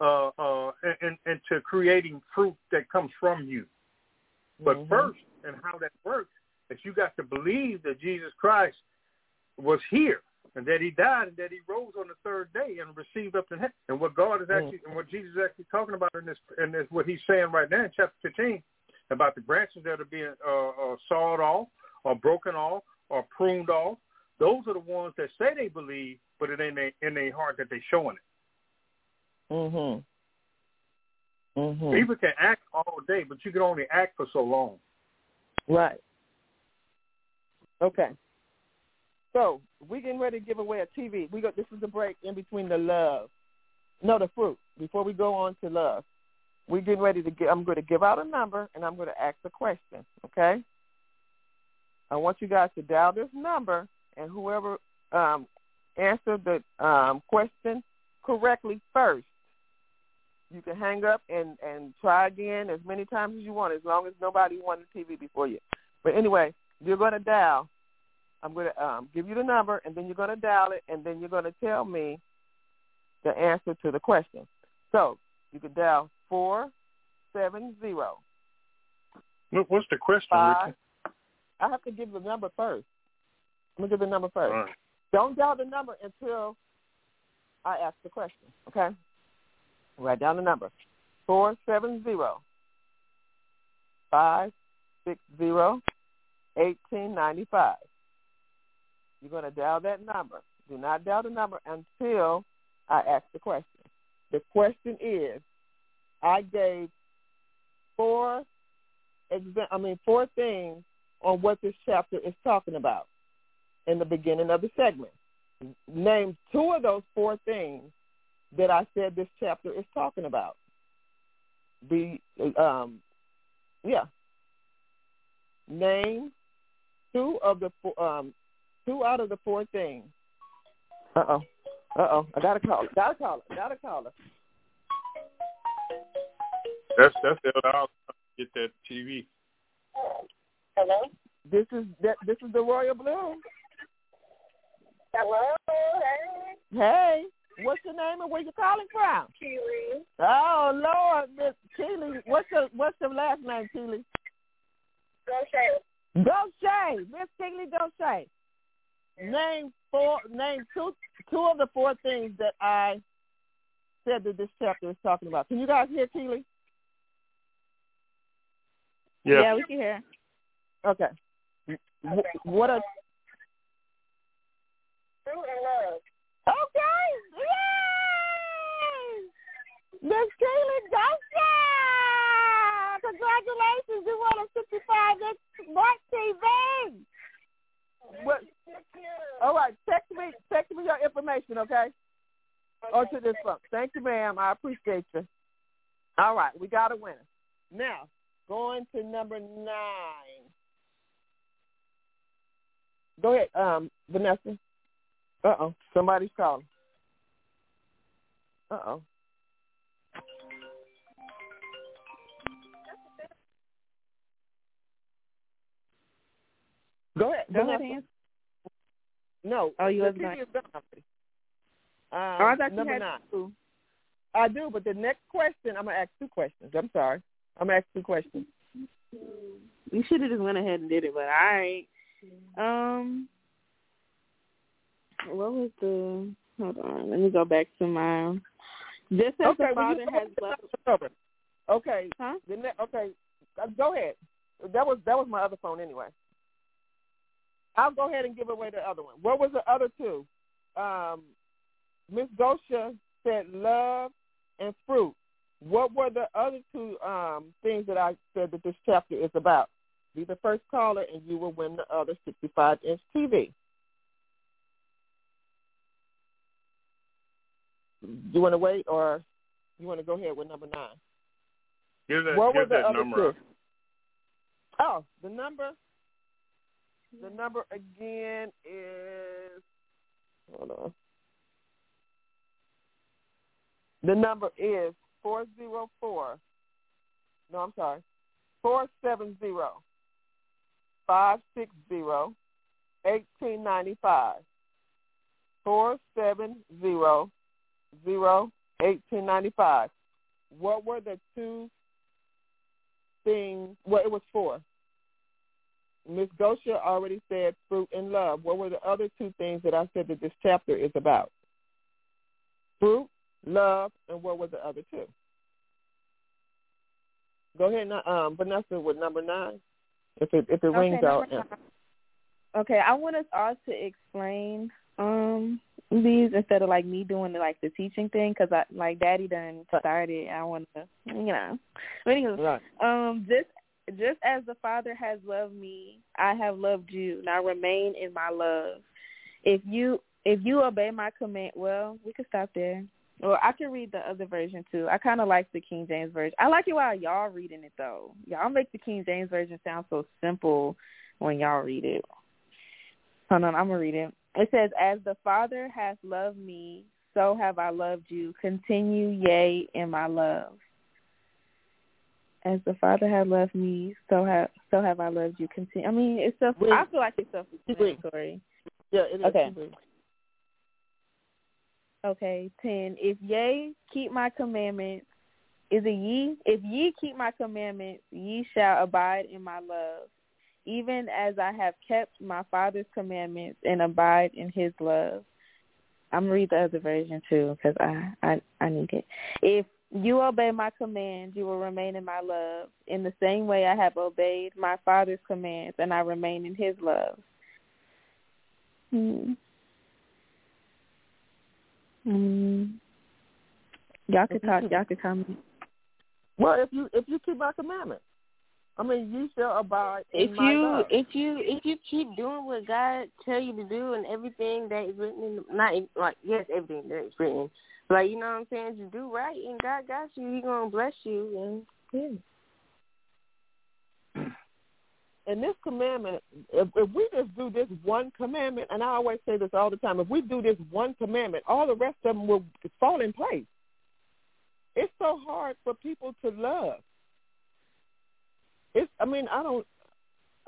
uh, uh, and, and into creating fruit that comes from you. But Mhm. first, and how that works, is you got to believe that Jesus Christ was here and that He died and that He rose on the third day and received up to heaven. And what God is actually and what Jesus is actually talking about in this and this what He's saying right now in chapter 15 about the branches that are being uh, uh, sawed off or broken off or pruned off. Those are the ones that say they believe, but it ain't in their heart that they're showing it. Mhm. Mhm. People can act all day, but you can only act for so long. Right. Okay. So we getting ready to give away a TV. We got this is the break in between the love, no, the fruit. Before we go on to love, we're getting ready to get. I'm going to give out a number and I'm going to ask a question. Okay. I want you guys to dial this number and whoever um, answered the um, question correctly first You can hang up and and try again as many times as you want, as long as nobody won the TV before you. But anyway, you're going to dial. I'm going to um, give you the number, and then you're going to dial it, and then you're going to tell me the answer to the question. So you can dial four seven zero. What's the question, Five. I have to give the number first. I'm gonna give the number first. Right. Don't dial the number until I ask the question. Okay. Write down the number. Four seven zero five six zero eighteen ninety five. You're gonna dial that number. Do not dial the number until I ask the question. The question is, I gave four I mean four things on what this chapter is talking about in the beginning of the segment. Name two of those four things that I said this chapter is talking about. The um, yeah. Name two of the four, um, two out of the four things. Uh oh. Uh oh. I gotta call. caller. Gotta call. caller. Got a caller. That's that's the other house. Get that TV. Hello? This is that. This is the Royal Blue. Hello? Hey, Hey, what's your name and where you calling from? Keely. Oh Lord, Miss Keely. What's your What's your last name, Keely? Go say Goshay. Miss Keely Goshay. Name four. Name two. Two of the four things that I said that this chapter is talking about. Can you guys hear Keely? Yeah. Yeah, we can hear. Okay. Wh- What a fruit and love. okay. Yay! Miss Keely Goshay. Congratulations, you won a 65 inch smart TV. What? All right, text me, text me your information, okay? Or to this phone. Thank you, ma'am. I appreciate you. All right, we got a winner. Now, going to number nine. Go ahead, um, Vanessa. Uh oh, somebody's calling. Uh oh. Go ahead. Go ahead, Vanessa. No. Oh, you have was TV not- already. Um, Oh, I thought you number had nine. two. I do, but the next question, I'm gonna ask two questions. I'm sorry. I'm gonna ask two questions. You should have just went ahead and did it, but all right. Um, what was the? Hold on, let me go back to my. Just as okay, the well, father has loved. covered. Okay. Huh? The ne- okay. Uh, go ahead. That was that was my other phone anyway. I'll go ahead and give away the other one. What was the other two? Um, Miss Gosha said love and fruit. What were the other two um, things that I said that this chapter is about? Be the first caller, and you will win the other 65-inch TV. Do you want to wait, or you want to go ahead with number nine? Give that what were the that other number. two? Oh, the number. The number again is. Hold on. The number is four zero four. No, I'm sorry. Four seven zero five six zero eighteen ninety five. Four seven zero zero eighteen ninety five. What were the two things? Well, it was four. Miss Gosha already said fruit and love. What were the other two things that I said that this chapter is about? Fruit, love, and what were the other two? Go ahead, um, Vanessa, with number nine. If it if it Okay, rings out, nine. Okay, I want us all to explain um these instead of like me doing the, like the teaching thing because I like Daddy done started. I want to, you know. But anyway, right? um, just just as the Father has loved me, I have loved you. Now remain in my love. If you if you obey my command, well, we could stop there. Or I can read the other version too. I kind of like the King James version. I like it while y'all reading it though. Y'all make the King James version sound so simple when y'all read it. Hold on, I'm gonna read it. It says, "As the Father has loved me, so have I loved you. Continue, yea, in my love. As the Father had loved me, so have so have I loved you. Continue. I mean, it's self. Wait. I feel like it's self-explanatory. Yeah, it is. Okay. Okay, ten. If ye keep my commandments, is it ye? If ye keep my commandments, ye shall abide in my love, even as I have kept my Father's commandments and abide in His love. I'm gonna read the other version too because I, I I need it. If you obey my commands, you will remain in my love. In the same way, I have obeyed my Father's commands, and I remain in His love. Hmm. Hmm. Y'all could talk. Y'all could comment. Well, if you if you keep my commandments, I mean, you shall abide in If my you love. if you if you keep doing what God tell you to do and everything that is written in the, not like yes everything that is written like you know what I'm saying just do right and God got you He gonna bless you and yeah. and this commandment, if, if we just do this one commandment, and I always say this all the time, if we do this one commandment, all the rest of them will fall in place. It's so hard for people to love. It's, I mean, I don't.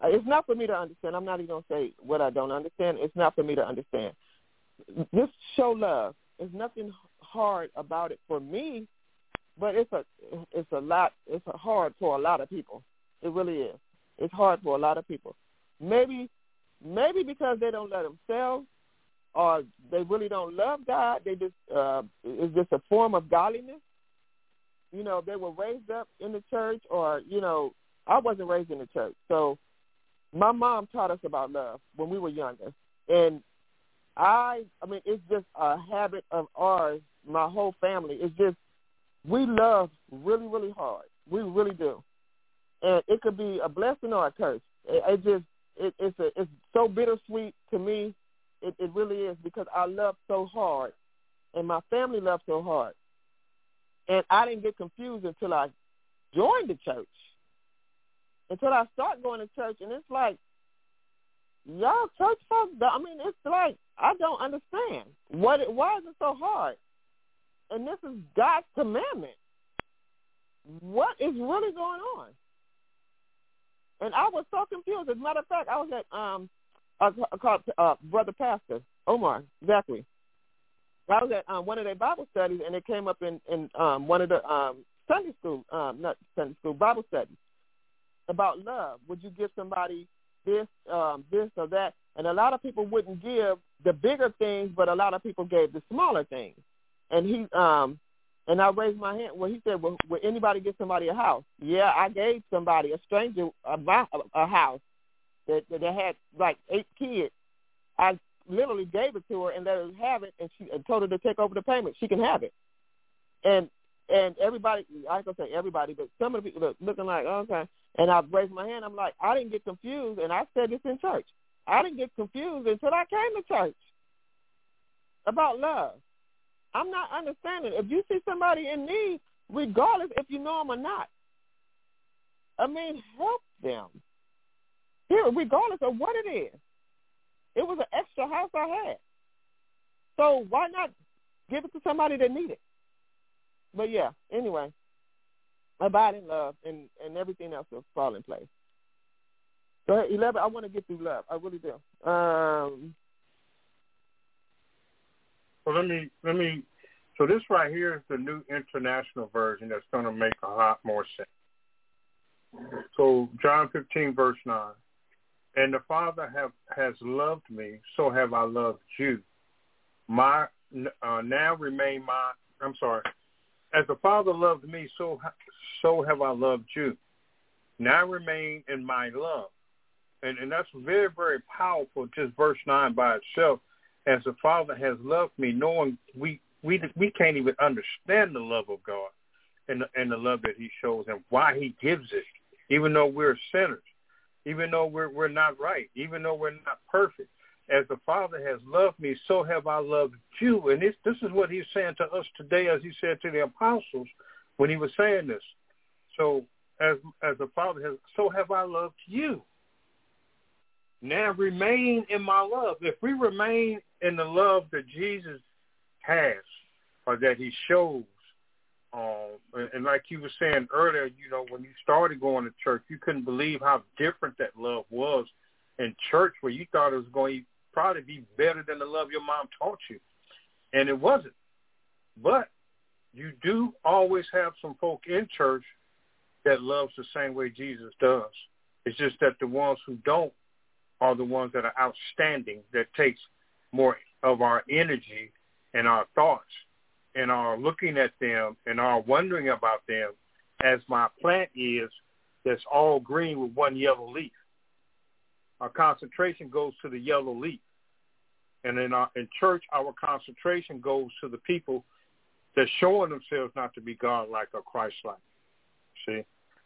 It's not for me to understand. I'm not even gonna say what I don't understand. It's not for me to understand. Just show love. There's nothing hard about it for me, but it's a it's a lot. It's a hard for a lot of people. It really is. It's hard for a lot of people. Maybe maybe because they don't love themselves or they really don't love God. They just uh it's just a form of godliness. You know, they were raised up in the church or, you know, I wasn't raised in the church. So my mom taught us about love when we were younger. And I I mean it's just a habit of ours, my whole family. It's just we love really, really hard. We really do and it could be a blessing or a curse. It, it just it, it's a it's so bittersweet to me. It, it really is because I love so hard, and my family loved so hard, and I didn't get confused until I joined the church. Until I start going to church, and it's like y'all church folks. I mean, it's like I don't understand what it. Why is it so hard? And this is God's commandment. What is really going on? And I was so confused. As a matter of fact, I was at um uh, called uh, brother pastor Omar exactly. I was at um, one of their Bible studies, and it came up in in um, one of the um, Sunday school, um, not Sunday school Bible studies about love. Would you give somebody this, um, this or that? And a lot of people wouldn't give the bigger things, but a lot of people gave the smaller things. And he um and I raised my hand. Well, he said, "Well, would anybody give somebody a house?" Yeah, I gave somebody, a stranger, a, a house that that had like eight kids. I literally gave it to her and let her have it, and she and told her to take over the payment. She can have it. And and everybody, I can say everybody, but some of the people are looking like, oh, okay. And I raised my hand. I'm like, I didn't get confused, and I said this in church. I didn't get confused until I came to church about love. I'm not understanding. If you see somebody in need, regardless if you know them or not, I mean, help them. Here, regardless of what it is. It was an extra house I had. So why not give it to somebody that need it? But yeah, anyway, abide in love and, and everything else will fall in place. So eleven, I want to get through love. I really do. Um, So let me let me. So this right here is the new international version that's going to make a lot more sense. So John 15 verse 9. And the Father have has loved me, so have I loved you. My uh, now remain my. I'm sorry. As the Father loved me, so so have I loved you. Now remain in my love, and and that's very very powerful. Just verse nine by itself. As the Father has loved me, knowing we we we can't even understand the love of God and the, and the love that He shows and why He gives it, even though we're sinners even though we're we're not right, even though we're not perfect. As the Father has loved me, so have I loved you. And this this is what he's saying to us today, as he said to the apostles when he was saying this. So as as the Father has, so have I loved you. Now remain in my love. If we remain in the love that Jesus has or that he shows. Um, and, and like you were saying earlier, you know, when you started going to church, you couldn't believe how different that love was in church, where you thought it was going to probably be better than the love your mom taught you, and it wasn't. But you do always have some folk in church that loves the same way Jesus does. It's just that the ones who don't are the ones that are outstanding, that takes more of our energy and our thoughts and are looking at them and are wondering about them as my plant is that's all green with one yellow leaf. Our concentration goes to the yellow leaf. And in, our, in church, our concentration goes to the people that's showing themselves not to be God-like or Christ-like. See?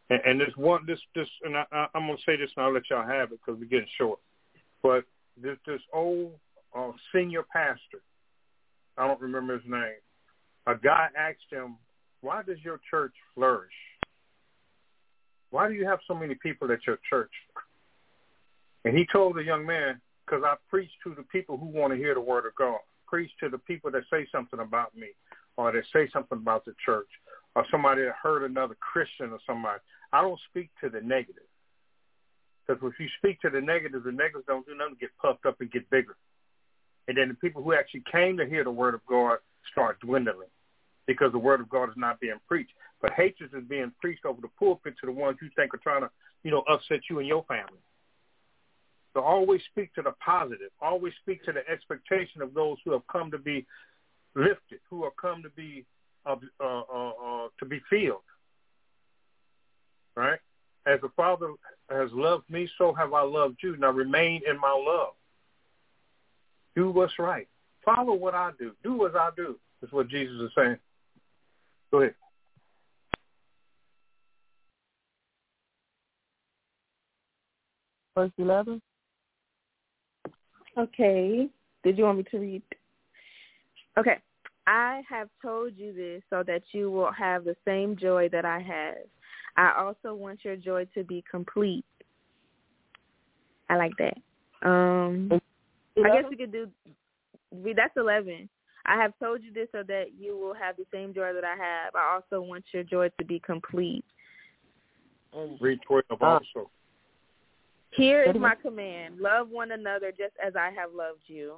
And, and this one, this, this, and I, I, I'm going to say this and I'll let y'all have it because we're getting short. But this, this old uh, senior pastor, I don't remember his name, a guy asked him, why does your church flourish? Why do you have so many people at your church? And he told the young man, because I preach to the people who want to hear the word of God. Preach to the people that say something about me or that say something about the church or somebody that heard another Christian or somebody. I don't speak to the negative. Because if you speak to the negative, the negatives don't do nothing get puffed up and get bigger. And then the people who actually came to hear the word of God start dwindling because the word of God is not being preached. But hatred is being preached over the pulpit to the ones you think are trying to, you know, upset you and your family. So always speak to the positive. Always speak to the expectation of those who have come to be lifted, who have come to be uh, uh, uh, uh, to be filled. Right? As the Father has loved me, so have I loved you. Now remain in my love. Do what's right. Follow what I do. Do as I do. That's what Jesus is saying. Go ahead. Verse 11. Okay. Did you want me to read? Okay. I have told you this so that you will have the same joy that I have. I also want your joy to be complete. I like that. Um, I guess we could do. We, that's eleven. I have told you this so that you will have the same joy that I have. I also want your joy to be complete. Um, Read twelve also. Here is my command: love one another just as I have loved you.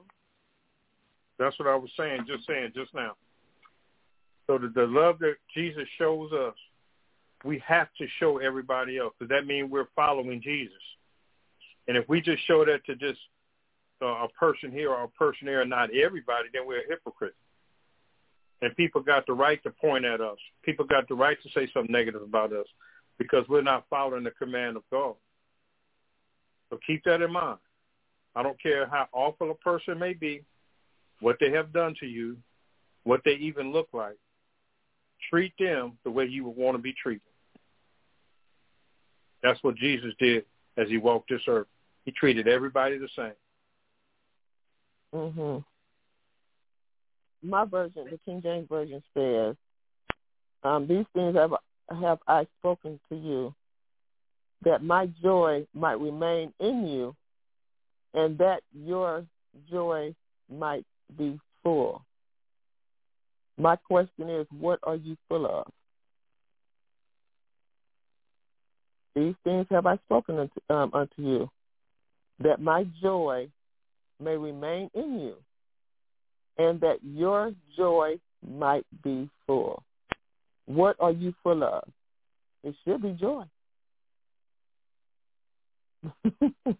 That's what I was saying, just saying just now. So the, the love that Jesus shows us, we have to show everybody else because that means we're following Jesus. And if we just show that to just a person here or a person there and not everybody, then we're a hypocrite. And people got the right to point at us. People got the right to say something negative about us because we're not following the command of God. So keep that in mind. I don't care how awful a person may be, what they have done to you, what they even look like. Treat them the way you would want to be treated. That's what Jesus did as he walked this earth. He treated everybody the same. Mhm. My version, the King James version says, um, "These things have have I spoken to you, that my joy might remain in you, and that your joy might be full." My question is, what are you full of? These things have I spoken unto, um, unto you, that my joy may remain in you, and that your joy might be full. What are you full of? It should be joy.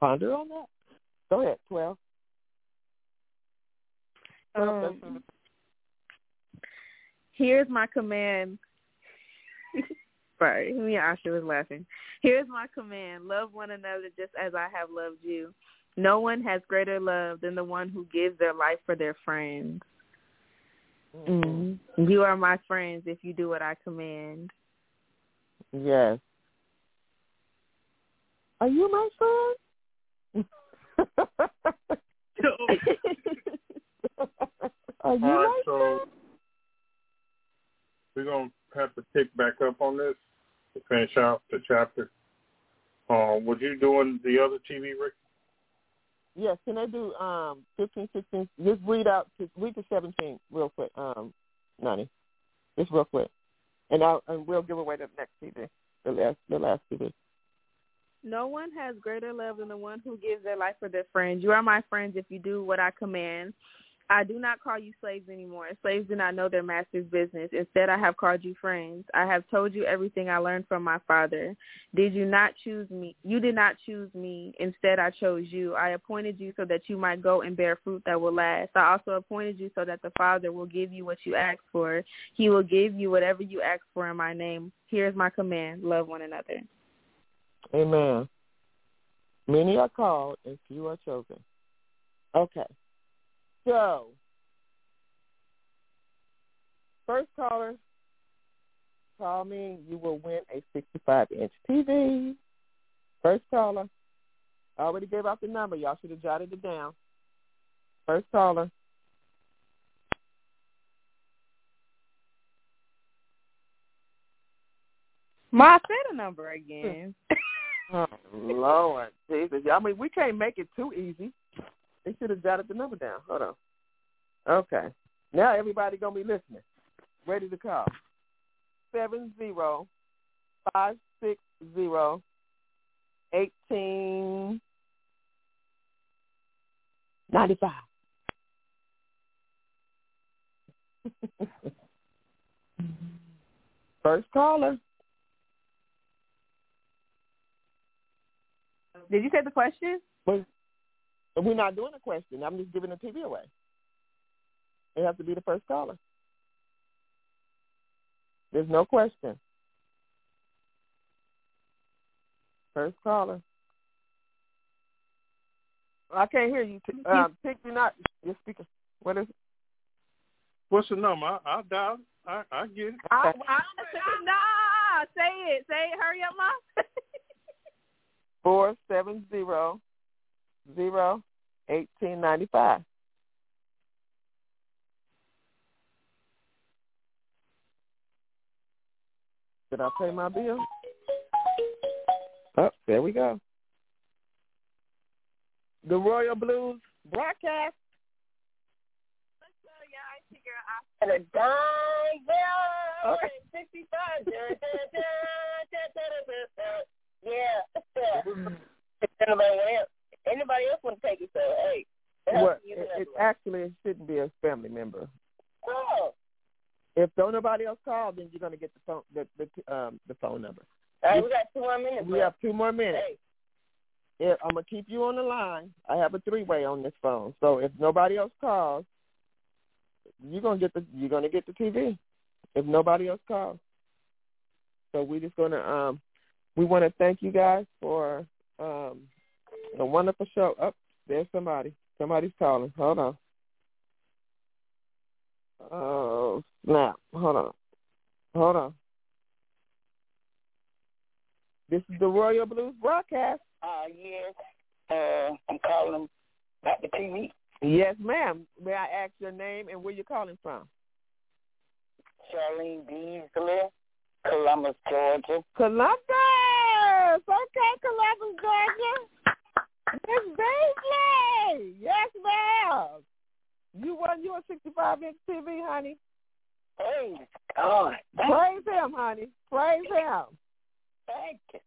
Ponder on that. Go ahead, 12. Um, here's my command. Sorry, me and Asha was laughing. Here's my command. Love one another just as I have loved you. No one has greater love than the one who gives their life for their friends. Mm. You are my friends if you do what I command. Yes. Are you my friend? Are you All right, my so friend? we're gonna have to pick back up on this to finish out the chapter. Um, was you doing the other TV, Rick? Yes, can they do um 15, 16? Just read out, just read to 17 real quick, um, Nani. Just real quick. And I'll, and we'll give away the next CD, the last, the last CD. No one has greater love than the one who gives their life for their friends. You are my friends if you do what I command. I do not call you slaves anymore. Slaves do not know their master's business. Instead, I have called you friends. I have told you everything I learned from my father. Did you not choose me? You did not choose me. Instead, I chose you. I appointed you so that you might go and bear fruit that will last. I also appointed you so that the Father will give you what you ask for. He will give you whatever you ask for in my name. Here's my command. Love one another. Amen. Many are called and few are chosen. Okay. So, first caller, call me. You will win a 65-inch TV. First caller. I already gave out the number. Y'all should have jotted it down. First caller. Ma, say the number again. Oh, Lord Jesus. I mean, we can't make it too easy. Should have jotted the number down. Hold on. Okay. Now everybody gonna be listening. Ready to call. Seven zero five six zero eighteen ninety five. First caller. Did you say the question? But we're not doing a question. I'm just giving the TV away. It has to be the first caller. There's no question. First caller. I can't hear you. Um, Pick me not. Your speaker. What is it? What's the number? I, I'll dial. I, I get it. I, I, nah, say it. Say it. Hurry up, Ma. Four seven zero zero eighteen ninety five. Did I pay my bill? Oh, there we go. The Royal Blues broadcast. And a dime bill. Okay. 65. Dun, dun, dun, dun, dun, dun, dun. Yeah. Mm-hmm. Anybody else, want to take it? So hey, it Well, it, it actually it shouldn't be a family member. Oh, If don't nobody else call, then you're gonna get the phone the the um the phone number. all right, we got two more minutes. We left. have two more minutes. Hey, If, I'm gonna keep you on the line. I have a three way on this phone. So if nobody else calls, you're gonna get the you're gonna get the TV. If nobody else calls. So we're just gonna um we want to thank you guys for um a wonderful show. Up oh, there's somebody. Somebody's calling. Hold on. Oh snap! Hold on. Hold on. This is the Royal Blues broadcast. uh, yes. Uh, I'm calling back to TV. Yes, ma'am. May I ask your name and where you're calling from? Charlene Beasley, Columbus, Georgia. Columbus. Okay, Columbus, Georgia. Miss Beasley. Yes, ma'am. You won your 65 inch TV, honey. Praise God. Praise him, honey. Praise him. thank you.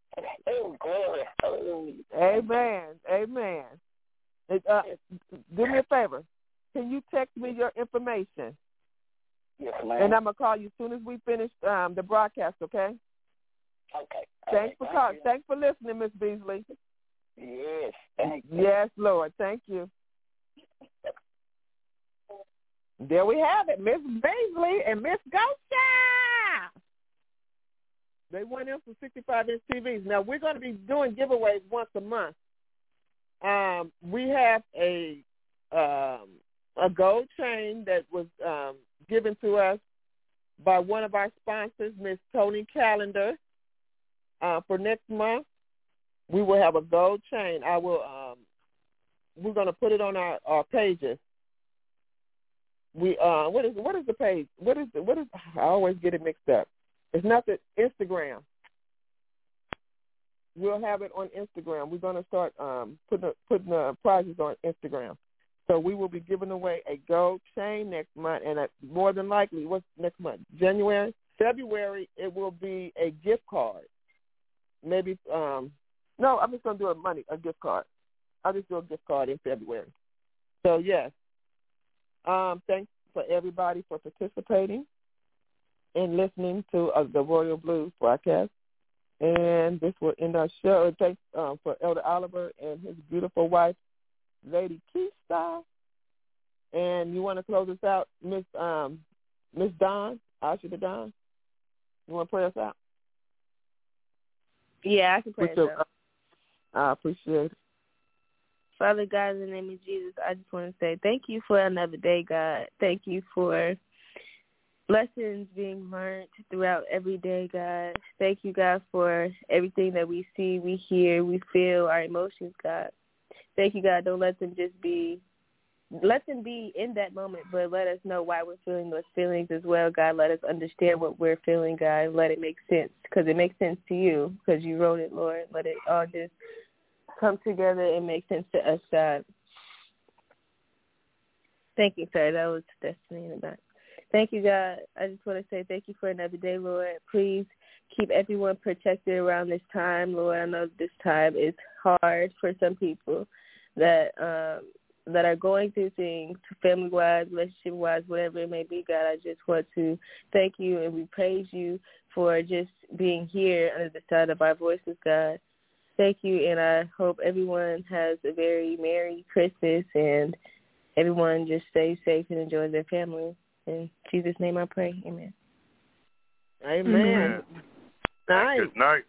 Oh, glory. Hallelujah. Amen. Amen. Uh, do me a favor. Can you text me your information? Yes, ma'am. And I'm gonna call you as soon as we finish um, the broadcast. Okay. okay. Thanks for Thank call- Thanks for listening, Miss Beasley. Yes, thank you. Yes, Lord. Thank you. There we have it, Miss Beasley and Miss Gosha. They went in for 65 inch TVs. Now we're going to be doing giveaways once a month. Um, we have a um, a gold chain that was um, given to us by one of our sponsors, Miss Tony Calendar. Uh, for next month, we will have a gold chain. I will. Um, we're going to put it on our, our pages. We uh, what is what is the page? What is the, what is? I always get it mixed up. It's not the Instagram. we'll have it on Instagram. We're going to start um, putting putting the prizes on Instagram. So we will be giving away a gold chain next month, and more than likely, what's next month? January, February, it will be a gift card. Maybe um, no, I'm just going to do a money a gift card. I'll just do a gift card in February. So yes, um, thanks for everybody for participating and listening to uh, the Royal Blues broadcast. And this will end our show. Thanks um, for Elder Oliver and his beautiful wife, Lady Keista. And you want to close us out, Miss um, Miss Don, Asha the Don? You want to pray us out? Yeah, I can pray us out. I appreciate it. Father God, in the name of Jesus, I just want to say thank you for another day, God. Thank you for lessons being learned throughout every day, God. Thank you, God, for everything that we see, we hear, we feel, our emotions, God. Thank you, God. Don't let them just be, let them be in that moment, but let us know why we're feeling those feelings as well, God. Let us understand what we're feeling, God. Let it make sense because it makes sense to you because you wrote it, Lord. Let it all just come together and make sense to us, God. Thank you, sir. That was destiny in the back. Thank you, God. I just want to say thank you for another day, Lord. Please keep everyone protected around this time, Lord. I know this time is hard for some people that um that are going through things, family wise, relationship wise, whatever it may be, God, I just want to thank you and we praise you for just being here under the sound of our voices, God. Thank you and I hope everyone has a very Merry Christmas and everyone just stays safe and enjoys their family. In Jesus' name I pray. Amen. Amen. Amen. Good night.